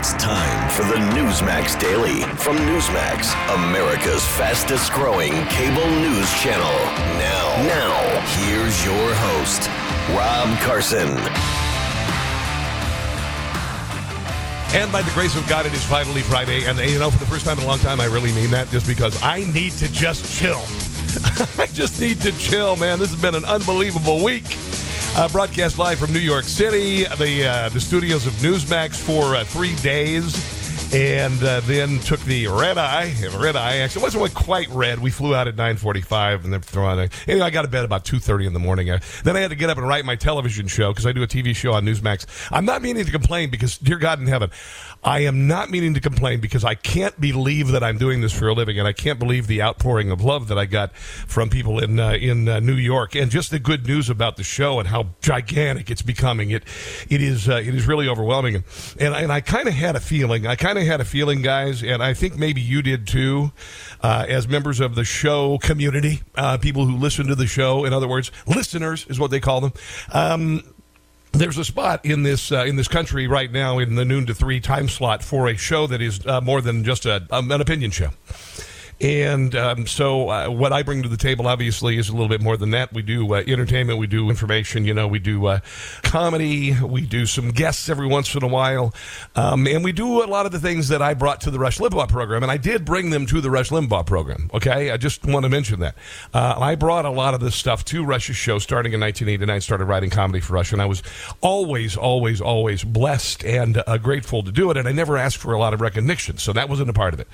It's time for the Newsmax Daily from Newsmax, America's fastest growing cable news channel. Now, now, here's your host, Rob Carson. And by the grace of God, it is finally Friday. And, you know, for the first time in a long time, I really mean that just because I need to just chill. I just need to chill, man. This has been an unbelievable week. Uh, broadcast live from New York City, the uh, the studios of Newsmax for uh, three days, and uh, then took the red eye. Red eye actually wasn't quite red. We flew out at nine forty five, and then threw on. Anyway, I got to bed about two thirty in the morning. Uh, then I had to get up and write my television show because I do a TV show on Newsmax. I'm not meaning to complain because, dear God in heaven, I am not meaning to complain because I can't believe that I'm doing this for a living, and I can't believe the outpouring of love that I got from people in uh, in uh, New York, and just the good news about the show and how gigantic it's becoming. It it is uh, it is really overwhelming, and and, I kind of had a feeling. I kind of had a feeling, guys, and I think maybe you did too, uh, as members of the show community, uh, people who listen to the show. In other words, listeners is what they call them. Um, there's a spot in this uh, in this country right now in the noon to three time slot for a show that is uh, more than just a, um, an opinion show. And um, so, uh, what I bring to the table, obviously, is a little bit more than that. We do uh, entertainment, we do information, you know, we do uh, comedy, we do some guests every once in a while, um, and we do a lot of the things that I brought to the Rush Limbaugh program. And I did bring them to the Rush Limbaugh program, okay? I just want to mention that. Uh, I brought a lot of this stuff to Rush's show starting in 1989, started writing comedy for Rush, and I was always, always, always blessed and uh, grateful to do it. And I never asked for a lot of recognition, so that wasn't a part of it.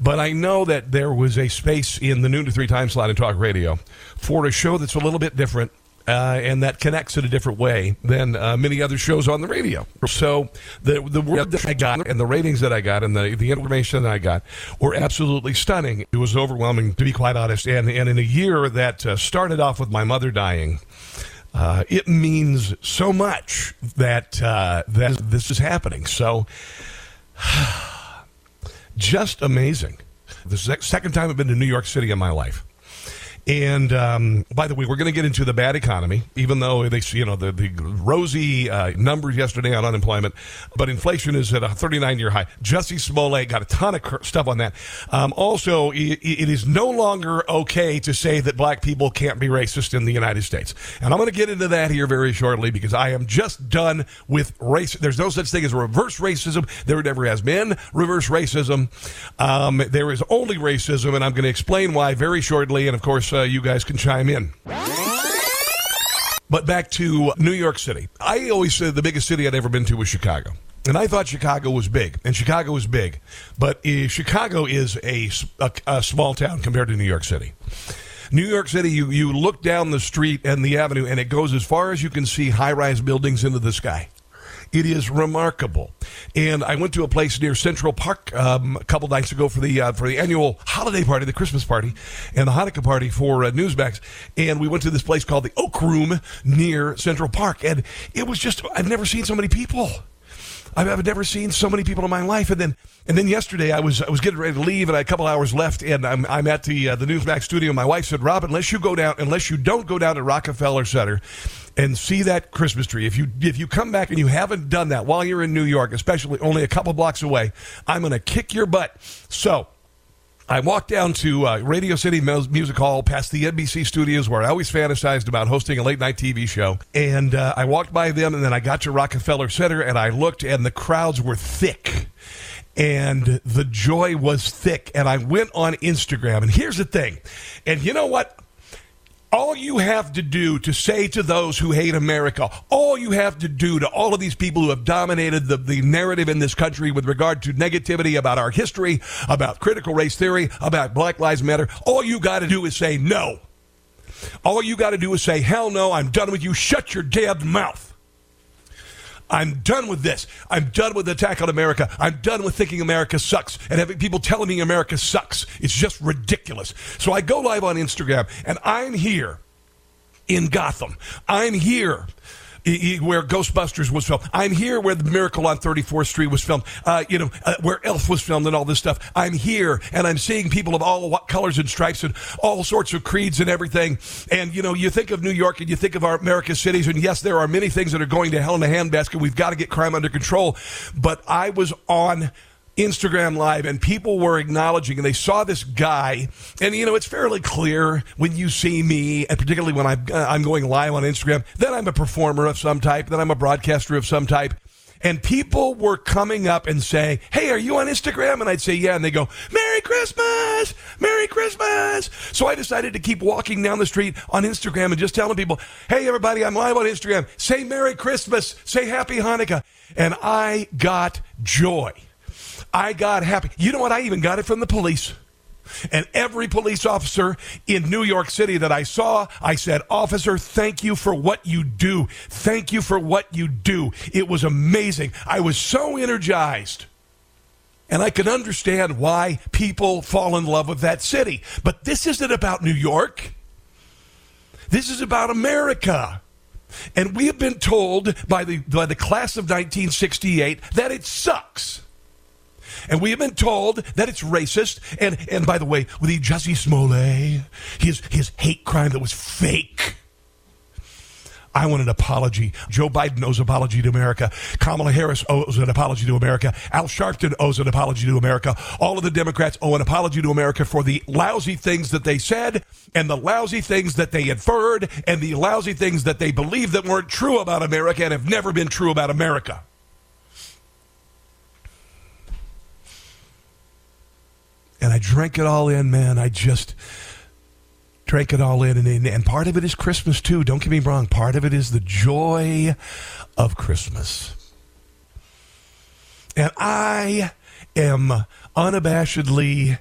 But I know that there was a space in the noon to three time slot in talk radio for a show that's a little bit different. Uh, and that connects in a different way than uh, many other shows on the radio. So the the word that I got and the ratings that I got and the, the information that I got were absolutely stunning. It was overwhelming, to be quite honest. And and in a year that uh, started off with my mother dying. Uh, it means so much that uh, that this is happening. So, just amazing. The second time I've been to New York City in my life. And um, by the way, we're going to get into the bad economy, even though they, you know, the, the rosy uh, numbers yesterday on unemployment, but inflation is at a 39 year high. Jussie Smollett got a ton of stuff on that. Um, also, it, it is no longer okay to say that black people can't be racist in the United States. And I'm going to get into that here very shortly because I am just done with race. There's no such thing as reverse racism. There never has been reverse racism. Um, there is only racism, and I'm going to explain why very shortly. And of course, uh, you guys can chime in. But back to New York City. I always said the biggest city I'd ever been to was Chicago. And I thought Chicago was big, and Chicago is big. But uh, Chicago is a, a, a small town compared to New York City. New York City, you, you look down the street and the avenue, and it goes as far as you can see high rise buildings into the sky. It is remarkable. And I went to a place near Central Park um, a couple nights ago for the uh, for the annual holiday party, the Christmas party, and the Hanukkah party for uh, Newsmax. And we went to this place called the Oak Room near Central Park, and it was just I've never seen so many people. I've, never seen so many people in my life. And then, and then yesterday, I was I was getting ready to leave, and I had a couple hours left, and I'm I'm at the uh, the Newsmax studio. My wife said, "Rob, unless you go down, unless you don't go down to Rockefeller Center and see that Christmas tree. If you if you come back and you haven't done that while you're in New York, especially only a couple blocks away, I'm going to kick your butt. So. I walked down to uh, Radio City Music Hall past the NBC studios where I always fantasized about hosting a late night TV show. And uh, I walked by them and then I got to Rockefeller Center and I looked and the crowds were thick and the joy was thick. And I went on Instagram. And here's the thing. And you know what? All you have to do to say to those who hate America, all you have to do to all of these people who have dominated the, the narrative in this country with regard to negativity about our history, about critical race theory, about Black Lives Matter, all you got to do is say no. All you got to do is say, hell no, I'm done with you. Shut your damn mouth. I'm done with this. I'm done with the attack on America. I'm done with thinking America sucks and having people telling me America sucks. It's just ridiculous. So I go live on Instagram and I'm here in Gotham. I'm here where Ghostbusters was filmed. I'm here where the Miracle on 34th Street was filmed. Uh, you know, uh, where Elf was filmed and all this stuff. I'm here and I'm seeing people of all colors and stripes and all sorts of creeds and everything. And, you know, you think of New York and you think of our America's cities. And yes, there are many things that are going to hell in a handbasket. We've got to get crime under control. But I was on Instagram Live, and people were acknowledging, and they saw this guy. And you know, it's fairly clear when you see me, and particularly when I'm, uh, I'm going live on Instagram, that I'm a performer of some type, that I'm a broadcaster of some type. And people were coming up and saying, Hey, are you on Instagram? And I'd say, Yeah. And they go, Merry Christmas! Merry Christmas! So I decided to keep walking down the street on Instagram and just telling people, Hey, everybody, I'm live on Instagram. Say Merry Christmas. Say Happy Hanukkah. And I got joy. I got happy. You know what? I even got it from the police. And every police officer in New York City that I saw, I said, Officer, thank you for what you do. Thank you for what you do. It was amazing. I was so energized. And I can understand why people fall in love with that city. But this isn't about New York. This is about America. And we have been told by the, by the class of 1968 that it sucks. And we have been told that it's racist. And, and by the way, with the Jussie Smollett, his, his hate crime that was fake. I want an apology. Joe Biden owes an apology to America. Kamala Harris owes an apology to America. Al Sharpton owes an apology to America. All of the Democrats owe an apology to America for the lousy things that they said and the lousy things that they inferred and the lousy things that they believed that weren't true about America and have never been true about America. And I drank it all in, man. I just drank it all in. And, and part of it is Christmas, too. Don't get me wrong. Part of it is the joy of Christmas. And I am unabashedly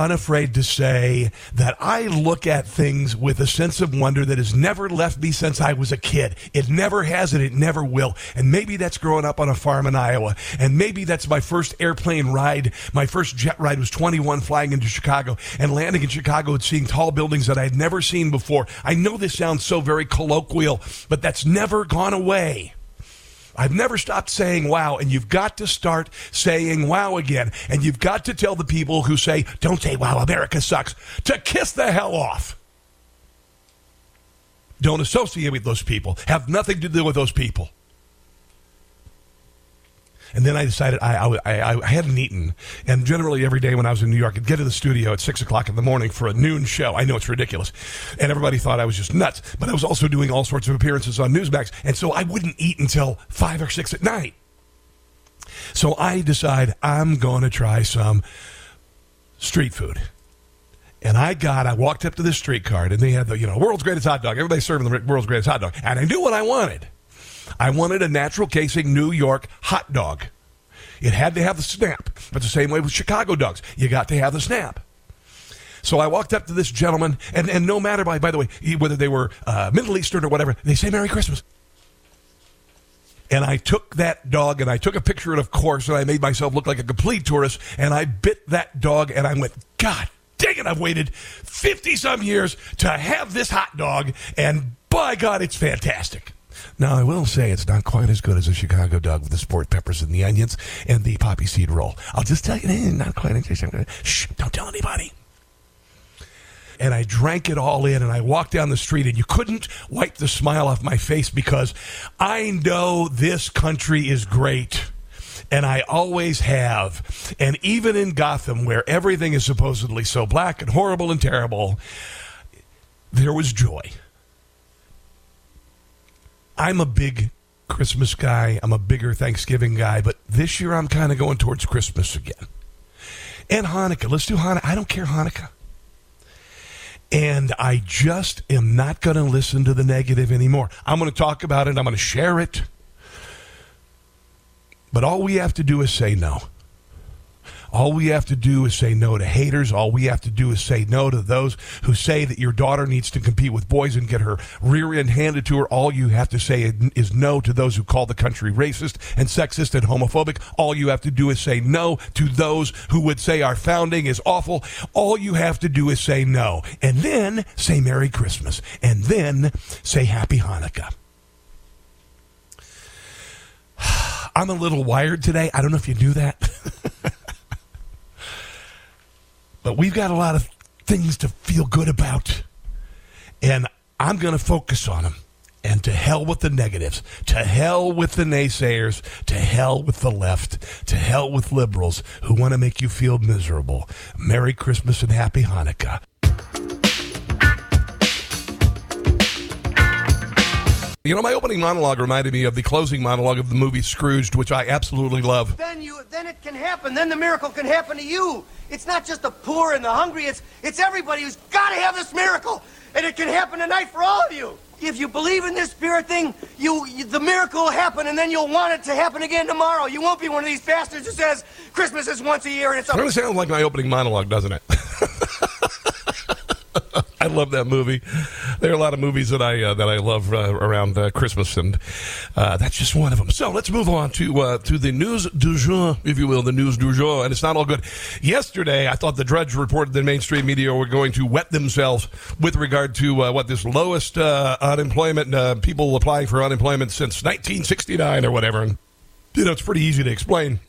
unafraid to say that I look at things with a sense of wonder that has never left me since I was a kid. It never has and it never will. And maybe that's growing up on a farm in Iowa. And maybe that's my first airplane ride. My first jet ride was 21 flying into Chicago and landing in Chicago and seeing tall buildings that I had never seen before. I know this sounds so very colloquial, but that's never gone away. I've never stopped saying wow, and you've got to start saying wow again. And you've got to tell the people who say, don't say wow, America sucks, to kiss the hell off. Don't associate with those people. Have nothing to do with those people. And then I decided I, I, I, hadn't eaten. And generally, every day when I was in New York, I'd get to the studio at 6 o'clock in the morning for a noon show. I know it's ridiculous. And everybody thought I was just nuts. But I was also doing all sorts of appearances on Newsmax. And so I wouldn't eat until 5 or 6 at night. So I decide I'm going to try some street food. And I got, I walked up to the street cart and they had the, you know, world's greatest hot dog. Everybody's serving the world's greatest hot dog. And I knew what I wanted. I wanted a natural casing New York hot dog. It had to have the snap, but the same way with Chicago dogs, you got to have the snap. So I walked up to this gentleman, and, and no matter by by the way whether they were uh, Middle Eastern or whatever, they say Merry Christmas. And I took that dog and I took a picture, of course, and I made myself look like a complete tourist. And I bit that dog, and I went, God dang it! I've waited fifty some years to have this hot dog, and by God, it's fantastic. Now, I will say it's not quite as good as a Chicago dog with the sport peppers and the onions and the poppy seed roll. I'll just tell you, eh, not quite. Shh, don't tell anybody and I drank it all in and I walked down the street and you couldn't wipe the smile off my face because I know this country is great. And I always have. And even in Gotham, where everything is supposedly so black and horrible and terrible, there was joy. I'm a big Christmas guy. I'm a bigger Thanksgiving guy, but this year I'm kind of going towards Christmas again. And Hanukkah. Let's do Hanukkah. I don't care Hanukkah. And I just am not going to listen to the negative anymore. I'm going to talk about it. I'm going to share it. But all we have to do is say no. All we have to do is say no to haters. All we have to do is say no to those who say that your daughter needs to compete with boys and get her rear end handed to her. All you have to say is no to those who call the country racist and sexist and homophobic. All you have to do is say no to those who would say our founding is awful. All you have to do is say no. And then say Merry Christmas. And then say Happy Hanukkah. I'm a little wired today. I don't know if you knew that. but we've got a lot of things to feel good about. And I'm going to focus on them. And to hell with the negatives, to hell with the naysayers, to hell with the left, to hell with liberals who want to make you feel miserable. Merry Christmas and Happy Hanukkah. You know, my opening monologue reminded me of the closing monologue of the movie Scrooged, which I absolutely love. Then you, then it can happen. Then the miracle can happen to you. It's not just the poor and the hungry. It's it's everybody who's got to have this miracle, and it can happen tonight for all of you. If you believe in this spirit thing, you, you the miracle will happen, and then you'll want it to happen again tomorrow. You won't be one of these bastards who says Christmas is once a year and it's. It really sounds like my opening monologue, doesn't it? I love that movie. There are a lot of movies that I uh, that I love uh, around uh, Christmas, and uh, that's just one of them. So let's move on to uh, to the news du jour, if you will, the news du jour, and it's not all good. Yesterday, I thought the Drudge reported that mainstream media were going to wet themselves with regard to uh, what this lowest unemployment people applying for unemployment since 1969 or whatever. And you know, it's pretty easy to explain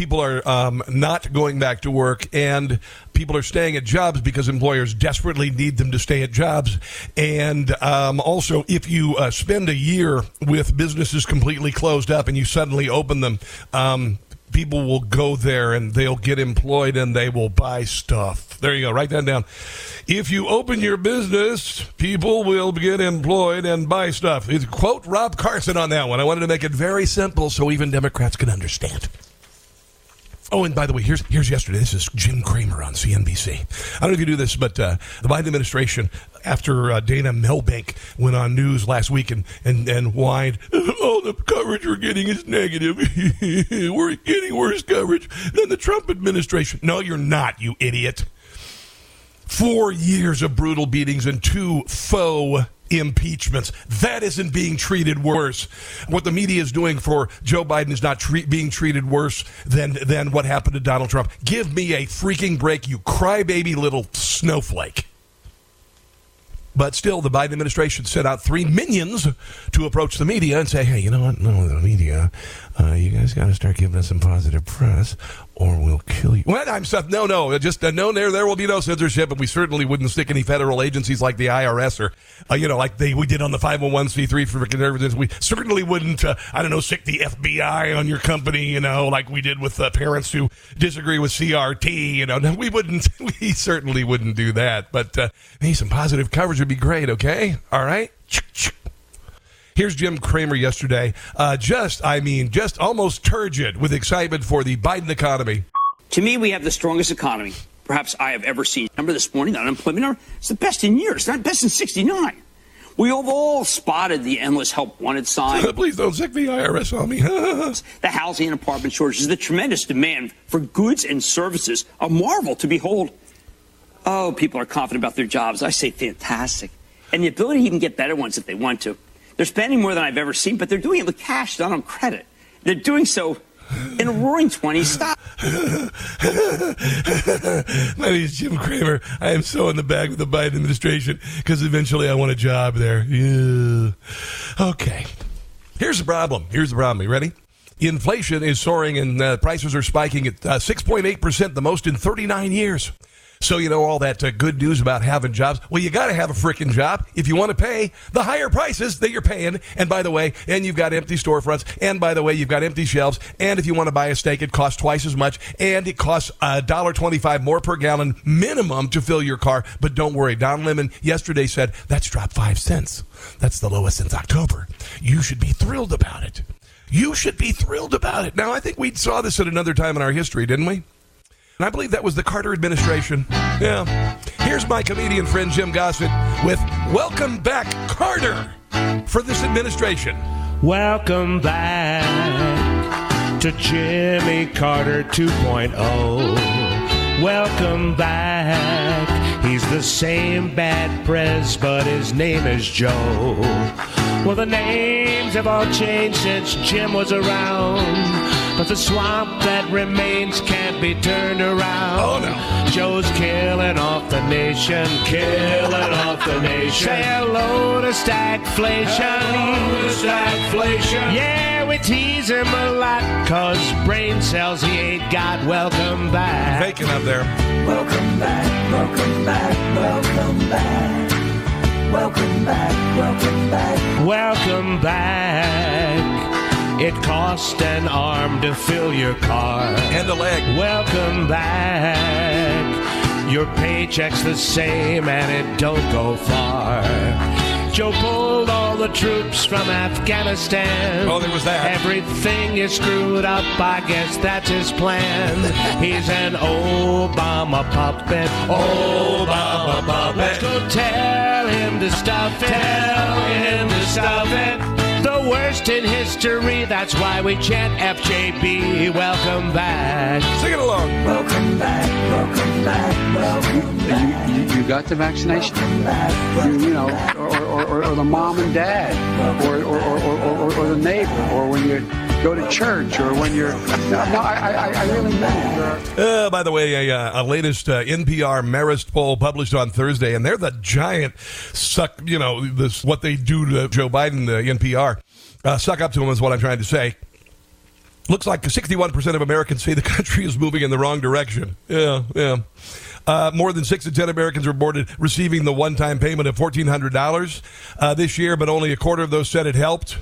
people are um, not going back to work and people are staying at jobs because employers desperately need them to stay at jobs. And um, also, if you uh, spend a year with businesses completely closed up and you suddenly open them, um, people will go there and they'll get employed and they will buy stuff. There you go. Write that down. If you open your business, people will get employed and buy stuff. It's quote Rob Carson on that one. I wanted to make it very simple so even Democrats can understand. Oh, and by the way, here's here's yesterday. This is Jim Cramer on CNBC. I don't know if you do this, but uh, the Biden administration, after uh, Dana Milbank went on news last week and and and whined, all the coverage we're getting is negative. we're getting worse coverage than the Trump administration." No, you're not, you idiot. Four years of brutal beatings and two faux impeachments. That isn't being treated worse. What the media is doing for Joe Biden is not tre- being treated worse than than what happened to Donald Trump. Give me a freaking break, you crybaby little snowflake. But still, the Biden administration sent out three minions to approach the media and say, hey, you know what? No, the media, uh, you guys got to start giving us some positive press or we'll kill you. What? I'm Seth. No, no, just uh, no. There, there will be no censorship, and we certainly wouldn't stick any federal agencies like the IRS or, uh, you know, like they we did on the 501c3 for conservatives. We certainly wouldn't, uh, I don't know, stick the FBI on your company, you know, like we did with uh, parents who disagree with CRT. You know, no, we wouldn't. We certainly wouldn't do that. But uh, hey, some positive coverage would be great. Okay, all right. Here's Jim Cramer yesterday. Uh, just, I mean, just almost turgid with excitement for the Biden economy. To me, we have the strongest economy perhaps I have ever seen. Remember this morning, the unemployment number? It's the best in years. Not best in 69. We have all spotted the endless help wanted sign. Please don't sick the IRS on me. the housing and apartment shortages, the tremendous demand for goods and services, a marvel to behold. Oh, people are confident about their jobs. I say fantastic. And the ability to even get better ones if they want to. They're spending more than I've ever seen, but they're doing it with cash, not on credit. They're doing so in a roaring 20 stop. My name is Jim Cramer. I am so in the bag with the Biden administration because eventually I want a job there. Yeah. Okay. Here's the problem. Here's the problem. You ready? Inflation is soaring and uh, prices are spiking at uh, 6.8%, the most in 39 years. So, you know, all that uh, good news about having jobs. Well, you got to have a freaking job if you want to pay the higher prices that you're paying. And by the way, and you've got empty storefronts. And by the way, you've got empty shelves. And if you want to buy a steak, it costs twice as much. And it costs a dollar twenty-five more per gallon minimum to fill your car. But don't worry. Don Lemon yesterday said that's dropped five cents. That's the lowest since October. You should be thrilled about it. You should be thrilled about it. Now, I think we saw this at another time in our history, didn't we? And I believe that was the Carter administration. Yeah. Here's my comedian friend Jim Gossett with Welcome Back, Carter, for this administration. Welcome back to Jimmy Carter 2.0. Welcome back. He's the same bad prez, but his name is Joe. Well, the names have all changed since Jim was around. But the swamp that remains can't be turned around. Oh, no. Joe's killing off the nation, killing off the nation. Say hello to stagflation. Hello to stagflation. Yeah, we tease him a lot, cause brain cells he ain't got. Welcome back. Faking up there. Welcome back, welcome back, welcome back. Welcome back, welcome back. Welcome back. It cost an arm to fill your car. And a leg. Welcome back. Your paycheck's the same and it don't go far. Joe pulled all the troops from Afghanistan. Oh, there was that. Everything is screwed up. I guess that's his plan. He's an Obama puppet. Obama puppet. Let's go tell him to stop it. Tell him to stop it. The worst in history. That's why we chant FJB. Welcome back. Sing it along. Welcome back, welcome back, welcome back. You, you, you got the vaccination. You, you know, or, or, or, or the mom and dad, or, or, or, or, or, or the neighbor, or when you go to church, or when you're. No, no I, I, I really mean. Uh, by the way, a, uh, a latest uh, NPR Marist poll published on Thursday, and they're the giant suck. You know, this what they do to Joe Biden. the NPR uh, suck up to him is what I'm trying to say. Looks like 61% of Americans say the country is moving in the wrong direction. Yeah, yeah. Uh, more than six in ten Americans reported receiving the one-time payment of $1,400 uh, this year, but only a quarter of those said it helped.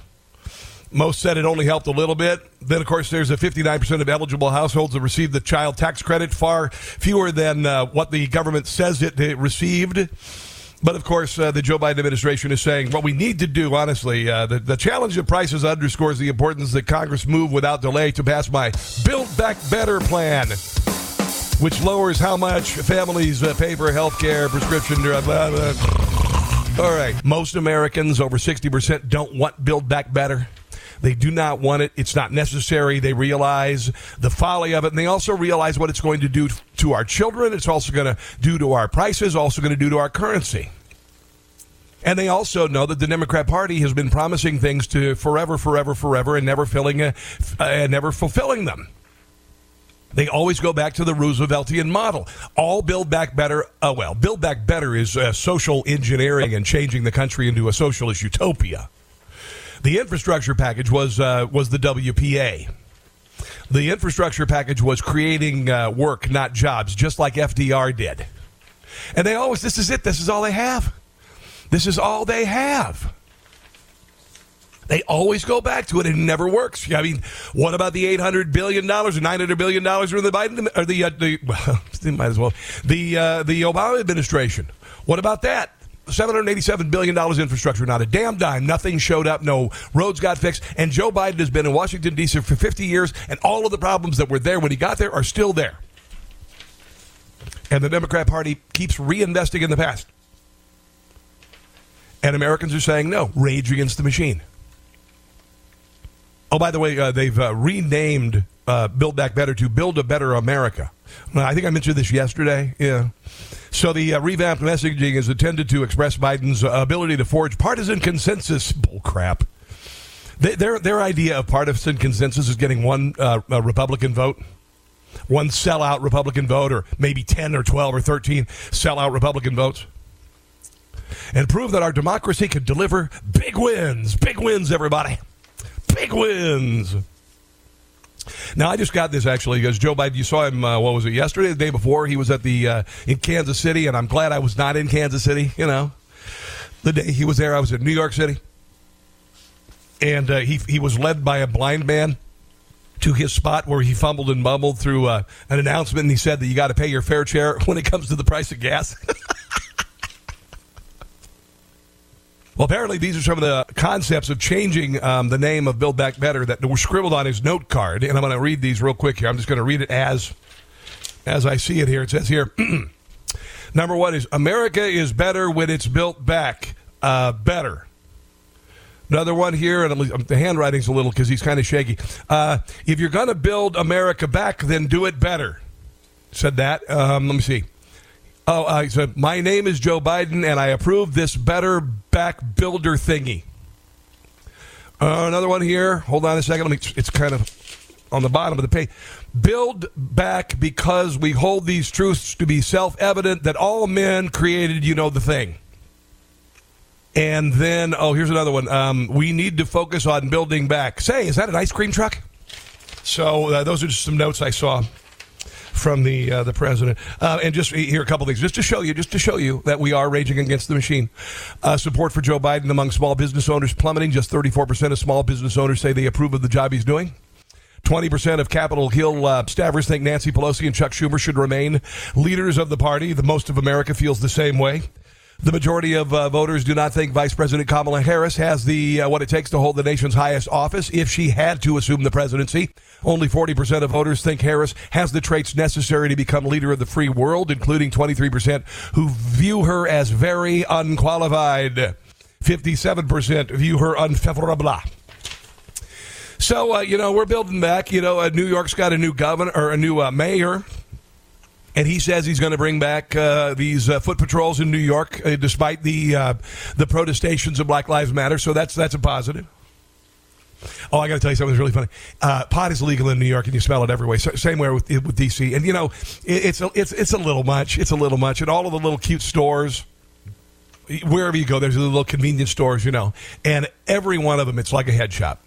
Most said it only helped a little bit. Then, of course, there's a 59% of eligible households that received the child tax credit, far fewer than uh, what the government says it received. But of course, uh, the Joe Biden administration is saying what we need to do, honestly, uh, the, the challenge of prices underscores the importance that Congress move without delay to pass my Build Back Better plan, which lowers how much families uh, pay for health care, prescription drug, blah, blah. All right. Most Americans, over 60%, don't want Build Back Better. They do not want it. It's not necessary. They realize the folly of it, and they also realize what it's going to do to our children. It's also going to do to our prices, also going to do to our currency. And they also know that the Democrat Party has been promising things to forever, forever, forever, and never filling, uh, uh, never fulfilling them. They always go back to the Rooseveltian model. All Build Back Better. Oh well, Build Back Better is uh, social engineering and changing the country into a socialist utopia. The infrastructure package was uh, was the WPA. The infrastructure package was creating uh, work, not jobs, just like FDR did. And they always, this is it. This is all they have. This is all they have. They always go back to it. It never works. I mean, what about the eight hundred billion dollars or nine hundred billion dollars in the Biden or the uh, the well, might as well the uh, the Obama administration? What about that? $787 billion infrastructure, not a damn dime. Nothing showed up. No roads got fixed. And Joe Biden has been in Washington, D.C. for 50 years, and all of the problems that were there when he got there are still there. And the Democrat Party keeps reinvesting in the past. And Americans are saying no, rage against the machine. Oh, by the way, uh, they've uh, renamed uh, Build Back Better to Build a Better America. I think I mentioned this yesterday. Yeah. So the uh, revamped messaging is intended to express Biden's uh, ability to forge partisan consensus. Bull crap. They, their their idea of partisan consensus is getting one uh, Republican vote, one sellout Republican vote, or maybe ten or twelve or thirteen sellout Republican votes, and prove that our democracy could deliver big wins. Big wins, everybody. Big wins. Now I just got this actually because Joe Biden. You saw him. Uh, what was it? Yesterday, the day before, he was at the uh, in Kansas City, and I'm glad I was not in Kansas City. You know, the day he was there, I was in New York City, and uh, he he was led by a blind man to his spot where he fumbled and mumbled through uh, an announcement, and he said that you got to pay your fair share when it comes to the price of gas. Well, apparently, these are some of the concepts of changing um, the name of Build Back Better that were scribbled on his note card. And I'm going to read these real quick here. I'm just going to read it as as I see it here. It says here number one is America is better when it's built back uh, better. Another one here, and the handwriting's a little because he's kind of shaky. Uh, if you're going to build America back, then do it better. Said that. Um, let me see. Oh, uh, he said, My name is Joe Biden, and I approve this better back builder thingy. Uh, another one here. Hold on a second. Let me, it's kind of on the bottom of the page. Build back because we hold these truths to be self evident that all men created, you know, the thing. And then, oh, here's another one. Um, we need to focus on building back. Say, is that an ice cream truck? So uh, those are just some notes I saw from the uh, the president. Uh, and just here a couple things, just to show you, just to show you that we are raging against the machine. Uh, support for Joe Biden among small business owners plummeting. Just 34 percent of small business owners say they approve of the job he's doing. 20% of Capitol Hill uh, staffers think Nancy Pelosi and Chuck Schumer should remain leaders of the party. The most of America feels the same way. The majority of uh, voters do not think Vice President Kamala Harris has the uh, what it takes to hold the nation's highest office if she had to assume the presidency. Only 40% of voters think Harris has the traits necessary to become leader of the free world, including 23% who view her as very unqualified. 57% view her unfavorable. So, uh, you know, we're building back. You know, uh, New York's got a new governor or a new uh, mayor and he says he's going to bring back uh, these uh, foot patrols in New York, uh, despite the uh, the protestations of Black Lives Matter. So that's that's a positive. Oh, I got to tell you something that's really funny. Uh, pot is legal in New York, and you smell it everywhere. So, same way with with DC, and you know it, it's a, it's it's a little much. It's a little much, and all of the little cute stores. Wherever you go, there's little convenience stores, you know, and every one of them, it's like a head shop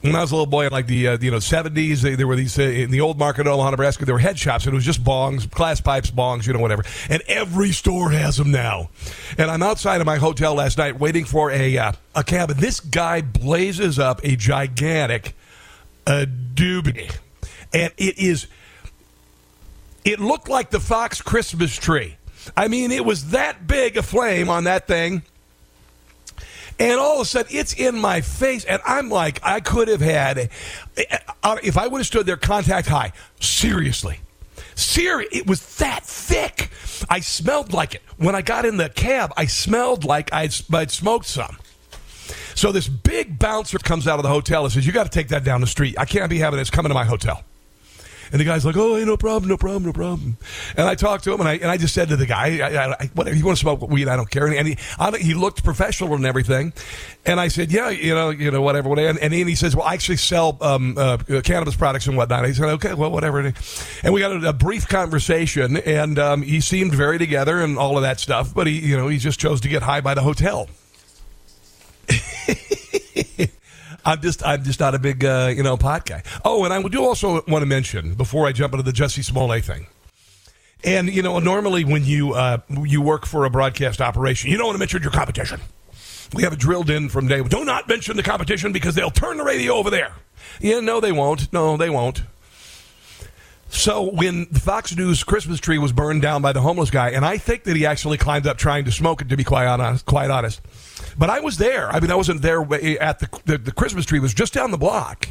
when I was a little boy in like the uh, you know seventies, there were these uh, in the old market in Omaha, Nebraska. There were head shops, and it was just bongs, glass pipes, bongs, you know, whatever. And every store has them now. And I'm outside of my hotel last night waiting for a uh, a cab, and this guy blazes up a gigantic uh, doobie, and it is. It looked like the Fox Christmas tree. I mean, it was that big a flame on that thing and all of a sudden, it's in my face, and I'm like, I could have had, uh, if I would have stood there contact high, seriously. Serious, it was that thick. I smelled like it. When I got in the cab, I smelled like I'd, I'd smoked some. So this big bouncer comes out of the hotel and says, You got to take that down the street. I can't be having this coming to my hotel. And the guy's like, "Oh, hey, no problem, no problem, no problem." And I talked to him, and I and I just said to the guy, I, I, "Whatever you want to smoke weed, I don't care." And he I, he looked professional and everything, and I said, "Yeah, you know, you know, whatever." whatever. And, and he says, "Well, I actually sell um, uh, cannabis products and whatnot." He said, "Okay, well, whatever." And we got a, a brief conversation, and um, he seemed very together and all of that stuff, but he, you know, he just chose to get high by the hotel. I'm just I'm just not a big uh, you know pot guy. Oh, and I do also want to mention before I jump into the Jussie Smollett thing. And you know, normally when you uh, you work for a broadcast operation, you don't want to mention your competition. We have it drilled in from day. Do not mention the competition because they'll turn the radio over there. Yeah, no, they won't. No, they won't. So when the Fox News Christmas tree was burned down by the homeless guy, and I think that he actually climbed up trying to smoke it. To be quite honest, quite honest, but I was there. I mean, I wasn't there at the, the, the Christmas tree was just down the block.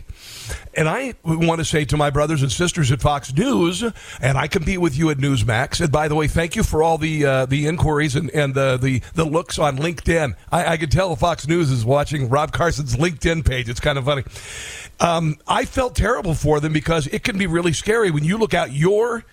And I want to say to my brothers and sisters at Fox News, and I compete with you at Newsmax. And by the way, thank you for all the uh, the inquiries and, and the, the, the looks on LinkedIn. I, I can tell Fox News is watching Rob Carson's LinkedIn page. It's kind of funny. Um, I felt terrible for them because it can be really scary when you look out your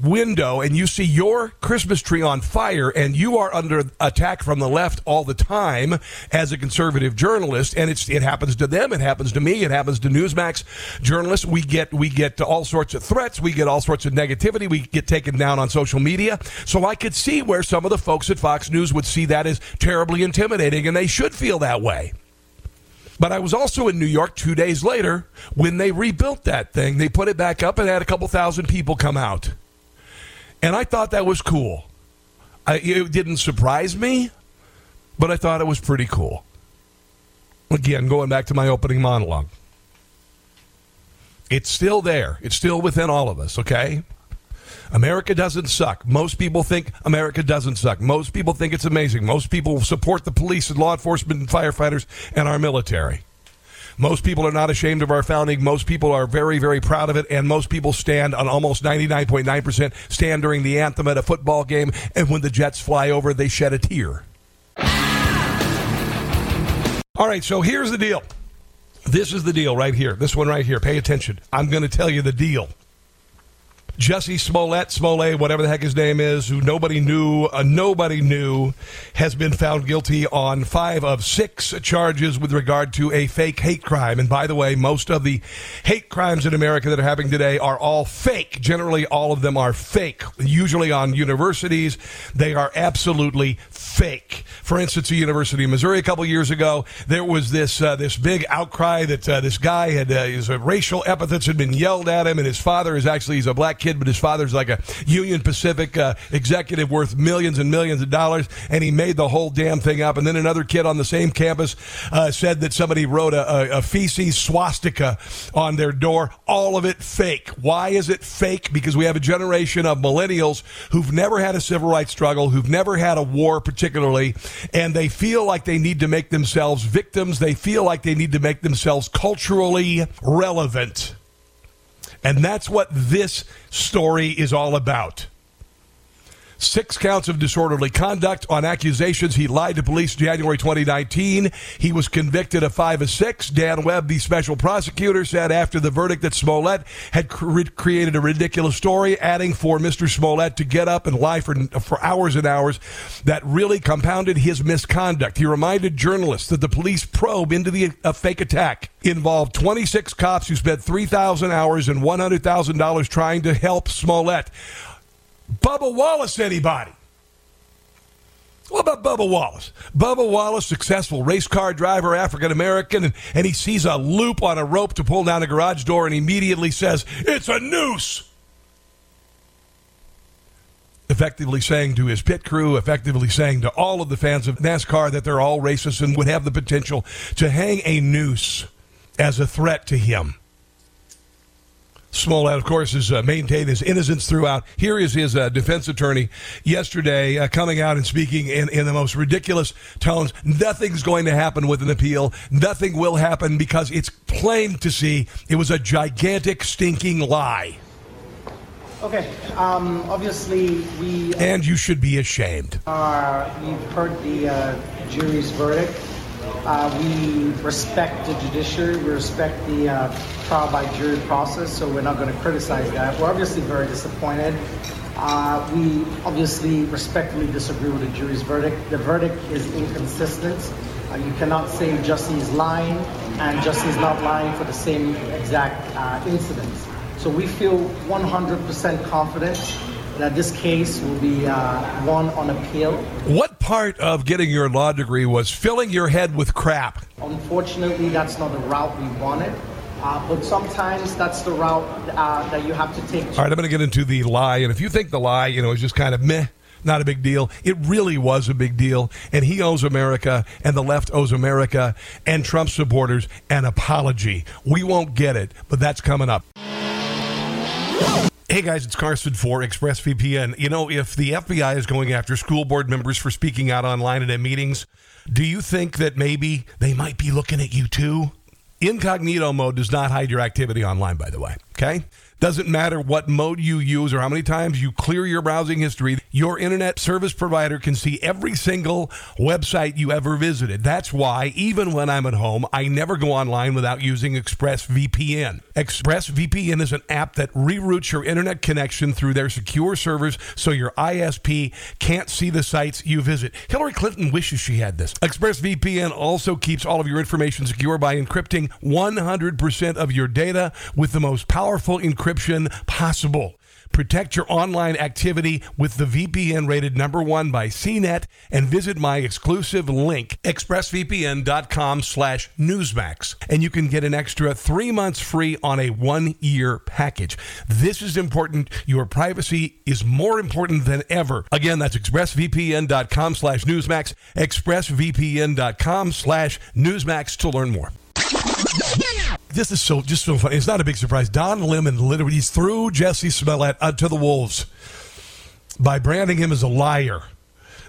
window and you see your Christmas tree on fire and you are under attack from the left all the time as a conservative journalist and it's it happens to them it happens to me it happens to Newsmax journalists we get we get all sorts of threats we get all sorts of negativity we get taken down on social media so I could see where some of the folks at Fox News would see that as terribly intimidating and they should feel that way but I was also in New York two days later when they rebuilt that thing. They put it back up and had a couple thousand people come out. And I thought that was cool. I, it didn't surprise me, but I thought it was pretty cool. Again, going back to my opening monologue. It's still there. It's still within all of us, okay? America doesn't suck. Most people think America doesn't suck. Most people think it's amazing. Most people support the police and law enforcement and firefighters and our military. Most people are not ashamed of our founding. Most people are very, very proud of it. And most people stand on almost 99.9% stand during the anthem at a football game. And when the Jets fly over, they shed a tear. All right, so here's the deal. This is the deal right here. This one right here. Pay attention. I'm going to tell you the deal. Jussie Smollett, Smollett, whatever the heck his name is, who nobody knew, uh, nobody knew, has been found guilty on five of six charges with regard to a fake hate crime. And by the way, most of the hate crimes in America that are happening today are all fake. Generally, all of them are fake. Usually on universities, they are absolutely fake. For instance, the University of Missouri a couple years ago, there was this uh, this big outcry that uh, this guy had uh, his racial epithets had been yelled at him, and his father is actually he's a black kid, but his father's like a Union Pacific uh, executive worth millions and millions of dollars, and he made the whole damn thing up. And then another kid on the same campus uh, said that somebody wrote a, a, a feces swastika on their door. All of it fake. Why is it fake? Because we have a generation of millennials who've never had a civil rights struggle, who've never had a war, particularly, and they feel like they need to make themselves victims. They feel like they need to make themselves culturally relevant. And that's what this story is all about. Six counts of disorderly conduct on accusations he lied to police January 2019. He was convicted of five of six. Dan Webb, the special prosecutor, said after the verdict that Smollett had cre- created a ridiculous story, adding for Mr. Smollett to get up and lie for, for hours and hours that really compounded his misconduct. He reminded journalists that the police probe into the uh, fake attack involved 26 cops who spent 3,000 hours and $100,000 trying to help Smollett. Bubba Wallace, anybody? What about Bubba Wallace? Bubba Wallace, successful race car driver, African American, and, and he sees a loop on a rope to pull down a garage door and immediately says, It's a noose! Effectively saying to his pit crew, effectively saying to all of the fans of NASCAR that they're all racist and would have the potential to hang a noose as a threat to him. Smollett, of course, has uh, maintained his innocence throughout. Here is his uh, defense attorney yesterday uh, coming out and speaking in, in the most ridiculous tones. Nothing's going to happen with an appeal. Nothing will happen because it's plain to see it was a gigantic, stinking lie. Okay, um, obviously we And you should be ashamed. are, we've heard the uh, jury's verdict. Uh, we respect the judiciary, we respect the uh, trial by jury process, so we're not going to criticize that. We're obviously very disappointed. Uh, we obviously respectfully disagree with the jury's verdict. The verdict is inconsistent. Uh, you cannot say Jussie is lying and Jussie is not lying for the same exact uh, incidents. So we feel 100% confident that this case will be uh, won on appeal. What part of getting your law degree was filling your head with crap? Unfortunately, that's not the route we wanted. Uh, but sometimes that's the route uh, that you have to take. All right, I'm going to get into the lie. And if you think the lie, you know, is just kind of meh, not a big deal, it really was a big deal. And he owes America, and the left owes America, and Trump supporters an apology. We won't get it, but that's coming up. Hey guys, it's Carson for ExpressVPN. You know, if the FBI is going after school board members for speaking out online and at meetings, do you think that maybe they might be looking at you too? Incognito mode does not hide your activity online, by the way. Okay? Doesn't matter what mode you use or how many times you clear your browsing history, your internet service provider can see every single website you ever visited. That's why, even when I'm at home, I never go online without using ExpressVPN. ExpressVPN is an app that reroutes your internet connection through their secure servers so your ISP can't see the sites you visit. Hillary Clinton wishes she had this. ExpressVPN also keeps all of your information secure by encrypting 100% of your data with the most powerful encryption possible. Protect your online activity with the VPN rated number one by CNET and visit my exclusive link, expressvpn.com slash newsmax. And you can get an extra three months free on a one year package. This is important. Your privacy is more important than ever. Again, that's expressvpn.com slash newsmax, expressvpn.com slash newsmax to learn more this is so just so funny. It's not a big surprise. Don Lemon literally threw Jussie Smollett uh, to the wolves by branding him as a liar.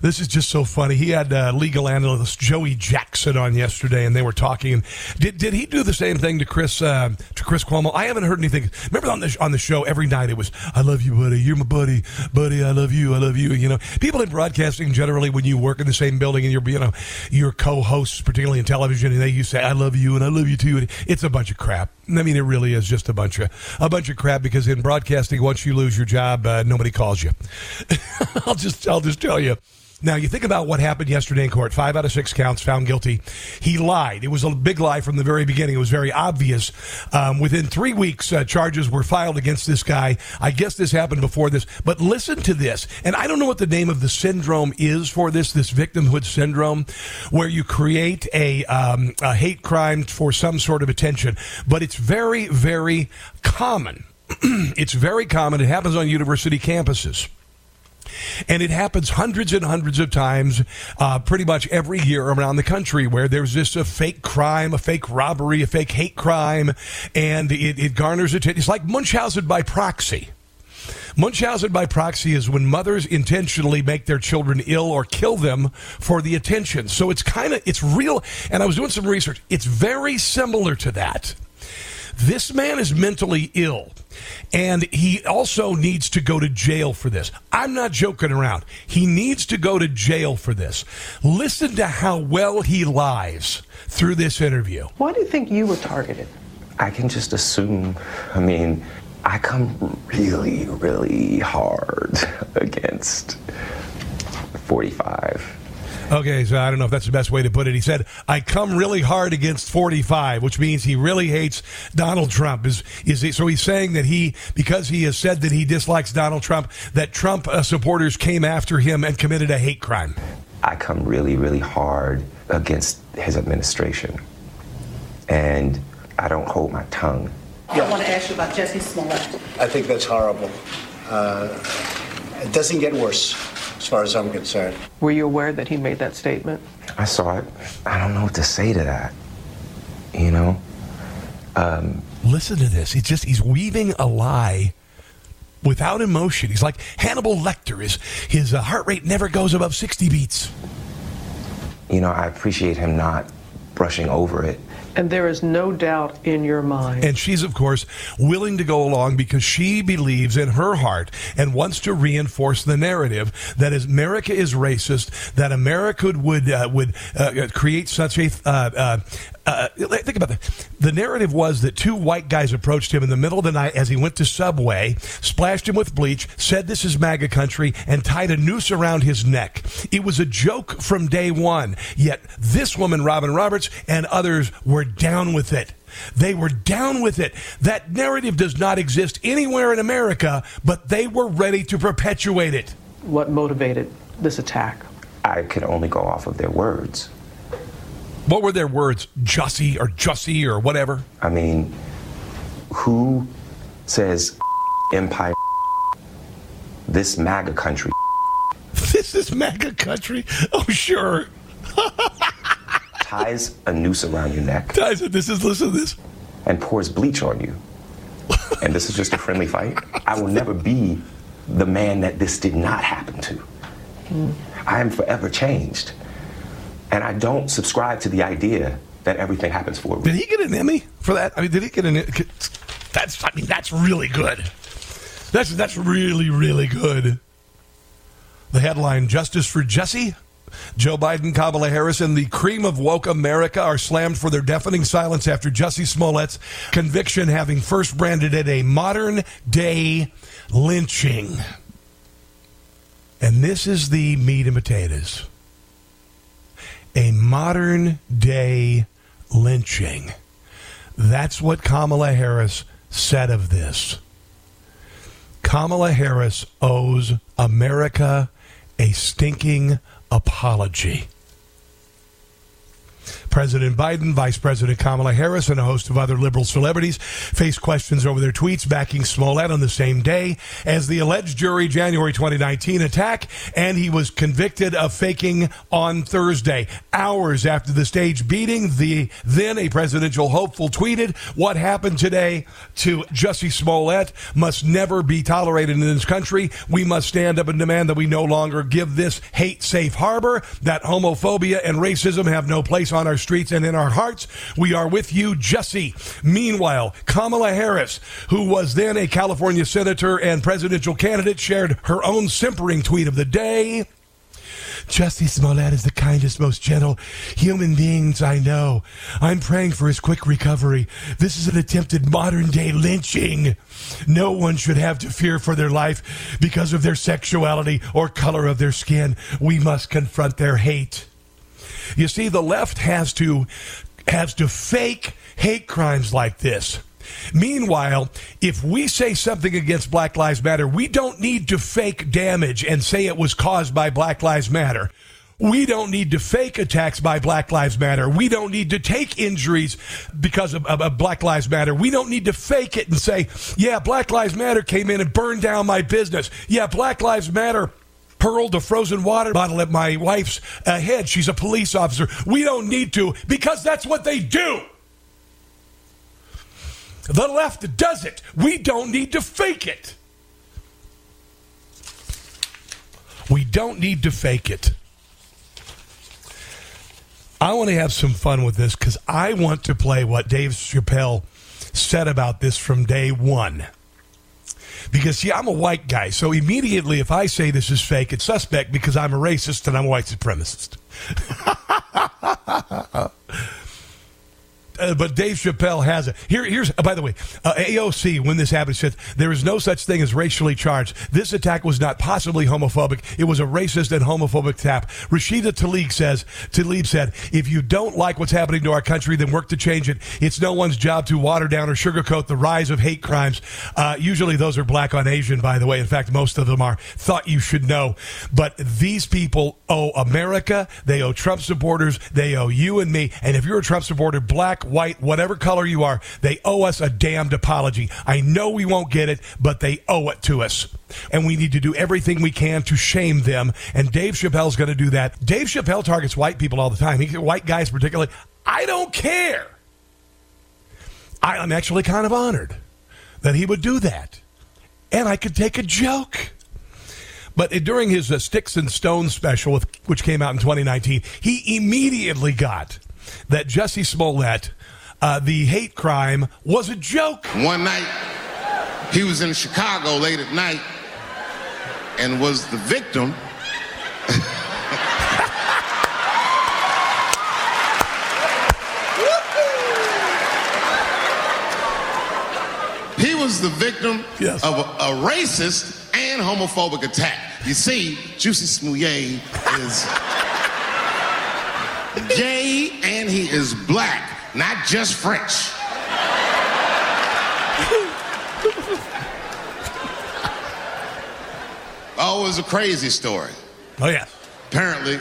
This is just so funny. He had uh, legal analyst Joey Jackson on yesterday, and they were talking. Did, did he do the same thing to Chris uh, to Chris Cuomo? I haven't heard anything. Remember on the on the show every night it was "I love you, buddy. You're my buddy, buddy. I love you. I love you." You know, people in broadcasting generally when you work in the same building and you're you know your co-hosts, particularly in television, and they you say "I love you" and "I love you too." It's a bunch of crap. I mean, it really is just a bunch of a bunch of crap. Because in broadcasting, once you lose your job, uh, nobody calls you. I'll just I'll just tell you. Now, you think about what happened yesterday in court. Five out of six counts found guilty. He lied. It was a big lie from the very beginning. It was very obvious. Um, within three weeks, uh, charges were filed against this guy. I guess this happened before this. But listen to this. And I don't know what the name of the syndrome is for this, this victimhood syndrome, where you create a, um, a hate crime for some sort of attention. But it's very, very common. it's very common. It happens on university campuses. And it happens hundreds and hundreds of times, uh, pretty much every year around the country, where there's just a fake crime, a fake robbery, a fake hate crime, and it, it garners attention. It's like Munchausen by proxy. Munchausen by proxy is when mothers intentionally make their children ill or kill them for the attention. So it's kind of, it's real. And I was doing some research. It's very similar to that. This man is mentally ill. And he also needs to go to jail for this. I'm not joking around. He needs to go to jail for this. Listen to how well he lies through this interview. Why do you think you were targeted? I can just assume. I mean, I come really, really hard against 45. Okay, so I don't know if that's the best way to put it. He said, "I come really hard against 45," which means he really hates Donald Trump. Is is he, so he's saying that he because he has said that he dislikes Donald Trump, that Trump uh, supporters came after him and committed a hate crime. I come really, really hard against his administration, and I don't hold my tongue. I want to ask you about Jussie Smollett. I think that's horrible. Uh, it doesn't get worse, as far as I'm concerned. Were you aware that he made that statement? I saw it. I don't know what to say to that. You know? Um, Listen to this. He's just he's weaving a lie without emotion. He's like Hannibal Lecter. His his uh, heart rate never goes above 60 beats. you know, I appreciate him not brushing over it. And there is no doubt in your mind. And she's, of course, willing to go along because she believes in her heart and wants to reinforce the narrative that is America is racist, that America would uh, would uh, create such a. Uh, uh, think about that. The narrative was that two white guys approached him in the middle of the night as he went to Subway, splashed him with bleach, said this is MAGA country, and tied a noose around his neck. It was a joke from day one. Yet this woman, Robin Roberts, and others were down with it. They were down with it. That narrative does not exist anywhere in America, but they were ready to perpetuate it. What motivated this attack? I could only go off of their words. What were their words? Jussie or Jussie or whatever? I mean, who says empire? This MAGA country. This is MAGA country. Oh, sure. ties a noose around your neck. Ties it. This is listen to this. And pours bleach on you. and this is just a friendly fight. I will never be the man that this did not happen to. I am forever changed. And I don't subscribe to the idea that everything happens for a Did he get an Emmy for that? I mean, did he get an? That's. I mean, that's really good. That's that's really really good. The headline: Justice for Jussie. Joe Biden, Kamala Harris, and the cream of woke America are slammed for their deafening silence after Jussie Smollett's conviction, having first branded it a modern day lynching. And this is the meat and potatoes. A modern day lynching. That's what Kamala Harris said of this. Kamala Harris owes America a stinking apology. President Biden, Vice President Kamala Harris, and a host of other liberal celebrities faced questions over their tweets backing Smollett on the same day as the alleged jury January 2019 attack, and he was convicted of faking on Thursday. Hours after the stage beating, the then a presidential hopeful tweeted, "What happened today to Jussie Smollett must never be tolerated in this country. We must stand up and demand that we no longer give this hate safe harbor. That homophobia and racism have no place on our streets and in our hearts. We are with you, Jussie. Meanwhile, Kamala Harris, who was then a California senator and presidential candidate, shared her own simpering tweet of the day. Jussie Smollett is the kindest, most gentle human beings I know. I'm praying for his quick recovery. This is an attempted modern day lynching. No one should have to fear for their life because of their sexuality or color of their skin. We must confront their hate. You see, the left has to has to fake hate crimes like this. Meanwhile, if we say something against Black Lives Matter, we don't need to fake damage and say it was caused by Black Lives Matter. We don't need to fake attacks by Black Lives Matter. We don't need to take injuries because of, of, of, Black Lives Matter. We don't need to fake it and say, yeah, Black Lives Matter came in and burned down my business. Yeah, Black Lives Matter hurled a frozen water bottle at my wife's uh, head. She's a police officer. We don't need to because that's what they do. The left does it. We don't need to fake it. We don't need to fake it. I want to have some fun with this because I want to play what Dave Chappelle said about this from day one. Because, see, I'm a white guy, so immediately if I say this is fake, it's suspect because I'm a racist and I'm a white supremacist. uh, but Dave Chappelle has it. Here, here's uh, by the way, uh, AOC when this happened said there is no such thing as racially charged. This attack was not possibly homophobic. It was a racist and homophobic tap. Rashida Tlaib says Tlaib said, if you don't like what's happening to our country, then work to change it. It's no one's job to water down or sugarcoat the rise of hate crimes. Uh, usually those are black on Asian, by the way. In fact, most of them are. Thought you should know, but these people owe America. They owe Trump supporters. They owe you and me. And if you're a Trump supporter, black white, whatever color you are, they owe us a damned apology. I know we won't get it, but they owe it to us. And we need to do everything we can to shame them. And Dave Chappelle's going to do that. Dave Chappelle targets white people all the time, he, white guys particularly. I don't care. I'm actually kind of honored that he would do that. And I could take a joke. But during his uh, Sticks and Stones special, with, which came out in 2019, he immediately got that Jussie Smollett uh, the hate crime was a joke. One night, he was in Chicago late at night and was the victim. he was the victim yes. of a, a, racist and homophobic attack. You see, Jussie Smollett is gay and he is black not just French. oh, it was a crazy story. Oh, yeah. Apparently, uh,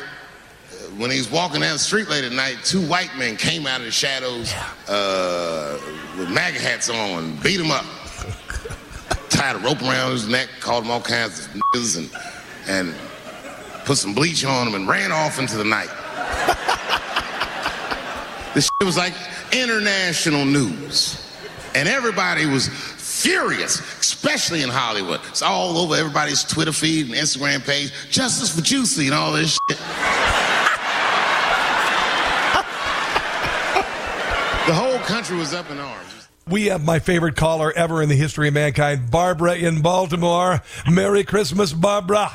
when he was walking down the street late at night, two white men came out of the shadows uh, with MAGA hats on beat him up. Tied a rope around his neck, called him all kinds of niggas, and, and put some bleach on him and ran off into the night. This was like international news. And everybody was furious, especially in Hollywood. It's all over everybody's Twitter feed and Instagram page. Justice for Jussie and all this shit. the whole country was up in arms. We have my favorite caller ever in the history of mankind, Barbara in Baltimore. Merry Christmas, Barbara.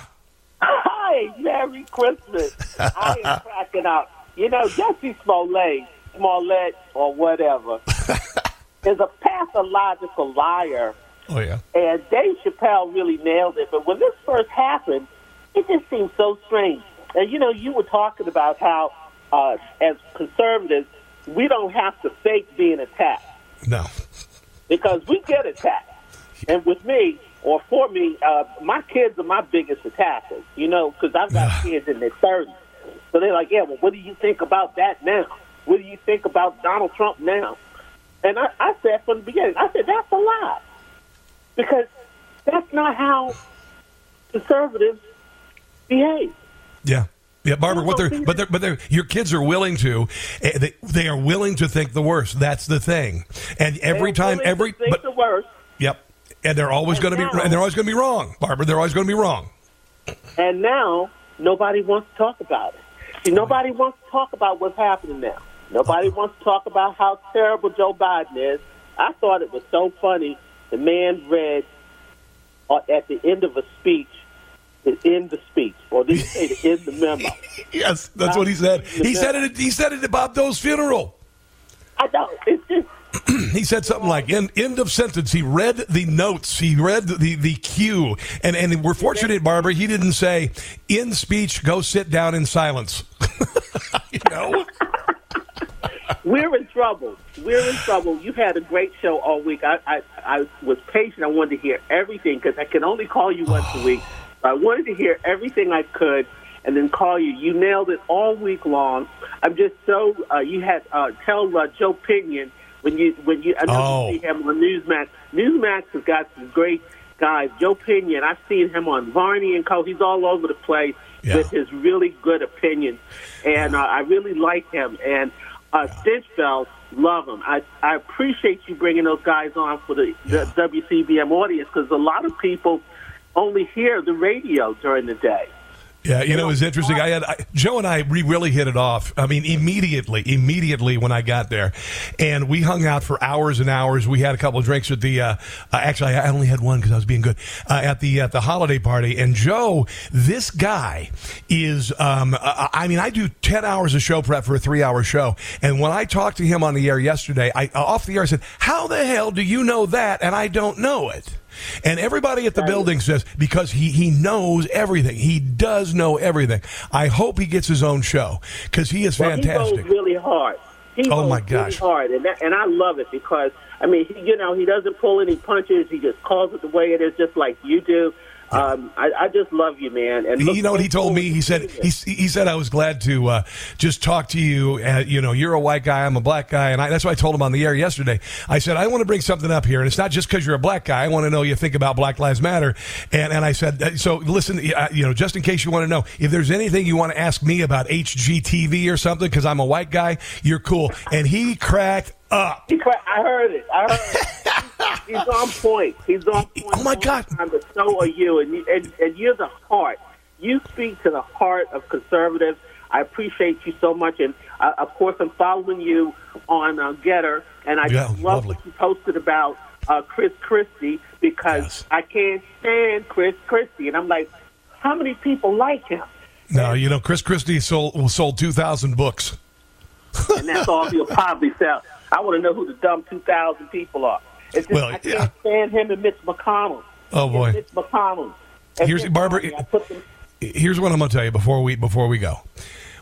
Hi, Merry Christmas. I am cracking up. You know, Jussie Smollett Smollett or whatever is a pathological liar. Oh yeah. And Dave Chappelle really nailed it. But when this first happened, it just seemed so strange. And you know, you were talking about how, uh, as conservatives, we don't have to fake being attacked. No. Because we get attacked. And with me, or for me, uh, my kids are my biggest attackers, you know, because I've got kids in their 30s. So they're like, yeah, well, what do you think about that now? What do you think about Donald Trump now? And I, I said from the beginning, I said, that's a lie. Because that's not how conservatives behave. Yeah. Yeah, Barbara, what they're, but they're, but they're, your kids are willing to, eh, they, they are willing to think the worst. That's the thing. And every time, every, but, the worst. Yep. And they're always going to be, and they're always going to be wrong, Barbara. They're always going to be wrong. And now nobody wants to talk about it. See, nobody wants to talk about what's happening now. Nobody wants to talk about how terrible Joe Biden is. I thought it was so funny. The man read uh, at the end of a speech to end the speech, or did he say to end the memo? yes, that's what he said. He said it. He said it at Bob Dole's funeral. I know. It's just he said something like end, end of sentence. He read the notes. He read the, the cue. And, and we're fortunate, Barbara, he didn't say, in speech, go sit down in silence. you know? we're in trouble. We're in trouble. You had a great show all week. I, I, I was patient. I wanted to hear everything because I can only call you once a week. I wanted to hear everything I could and then call you. You nailed it all week long. I'm just so, uh, you had, uh, tell uh, Joe Pinion when you when you I know Oh. you see him on Newsmax. Newsmax has got some great guys. Joe Pinion, I've seen him on Varney and Co. He's all over the place with his really good opinions, and uh, I really like him. And uh, Stinchfield, love him. I I appreciate you bringing those guys on for the, the WCBM audience because a lot of people only hear the radio during the day. Yeah, you know, it was interesting. I had I, Joe and I we really hit it off. I mean, immediately, immediately when I got there, and we hung out for hours and hours. We had a couple of drinks at the. Uh, uh, actually, I only had one because I was being good uh, at the at the holiday party. And Joe, this guy is. Um, I, I mean, I do ten hours of show prep for a three hour show, and when I talked to him on the air yesterday, I off the air I said, "How the hell do you know that?" And I don't know it. And everybody at the building says because he he knows everything. He does know everything. I hope he gets his own show because he is Well, he fantastic. goes really hard. He Oh, my gosh. really hard, and that, and I love it because I mean, he, you know, he doesn't pull any punches. He just calls it the way it is, just like you do. Um, I, I just love you, man. And you know what he told me? He said he, he said I was glad to uh, just talk to you. Uh, you know, you're a white guy, I'm a black guy, and I, that's what I told him on the air yesterday. I said I want to bring something up here, and it's not just because you're a black guy. I want to know you think about Black Lives Matter, and and I said so. Listen, uh, you know, just in case you want to know if there's anything you want to ask me about HGTV or something, because I'm a white guy, you're cool. And he cracked up. He cra- I heard it. I heard it. He's on point. He's on point. Oh my God! But so are you, and, you and and you're the heart. You speak to the heart of conservatives. I appreciate you so much, and uh, of course, I'm following you on uh, Gettr, and I Yeah, just love lovely. what you posted about uh, Chris Christie because I can't stand Chris Christie, and I'm like, how many people like him? No, you know, Chris Christie sold sold two thousand books. and that's all he'll probably sell. I want to know who the dumb 2,000 people are. It's just, Well, I can't yeah. stand him and Mitch McConnell. Oh boy. and Mitch McConnell. And Here's Barbara. Romney, I put them- Here's what I'm going to tell you before we before we go.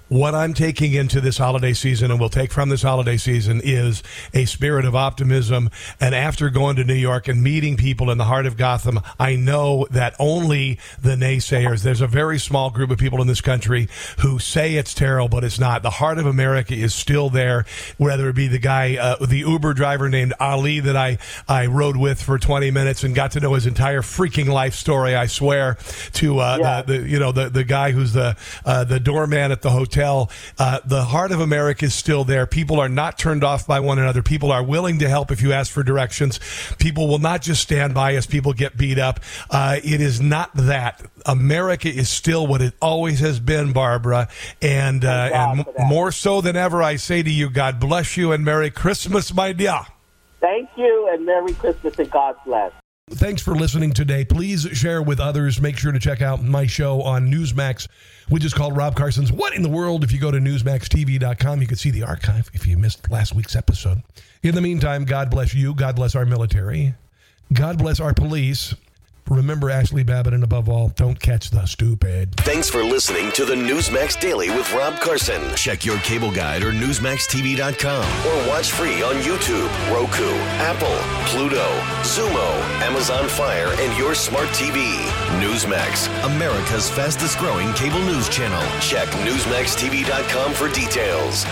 What I'm taking into this holiday season and will take from this holiday season is a spirit of optimism. And after going to New York and meeting people in the heart of Gotham, I know that only the naysayers, there's a very small group of people in this country who say it's terrible, but it's not. The heart of America is still there, whether it be the guy, uh, the Uber driver named Ali that I, I rode with for 20 minutes and got to know his entire freaking life story, I swear, to uh, Yeah. the, the, you know, the, the guy who's the, uh, the doorman at the hotel. Uh, the heart of America is still there. People are not turned off by one another. People are willing to help if you ask for directions. People will not just stand by as people get beat up. Uh, it is not that. America is still what it always has been, Barbara, and uh, and more so than ever. I say to you, God bless you and Merry Christmas, my dear. Thank you, and Merry Christmas and God bless. Thanks for listening today. Please share with others. Make sure to check out my show on Newsmax, which is called Rob Carson's What in the World. If you go to NewsmaxTV.com, you can see the archive if you missed last week's episode. In the meantime, God bless you. God bless our military. God bless our police. Remember Ashli Babbitt, and above all, don't catch the stupid. Thanks for listening to the Newsmax Daily with Rob Carson. Check your cable guide or NewsmaxTV.com or watch free on YouTube, Roku, Apple, Pluto, Xumo, Amazon Fire, and your smart TV. Newsmax, America's fastest growing cable news channel. Check NewsmaxTV.com for details.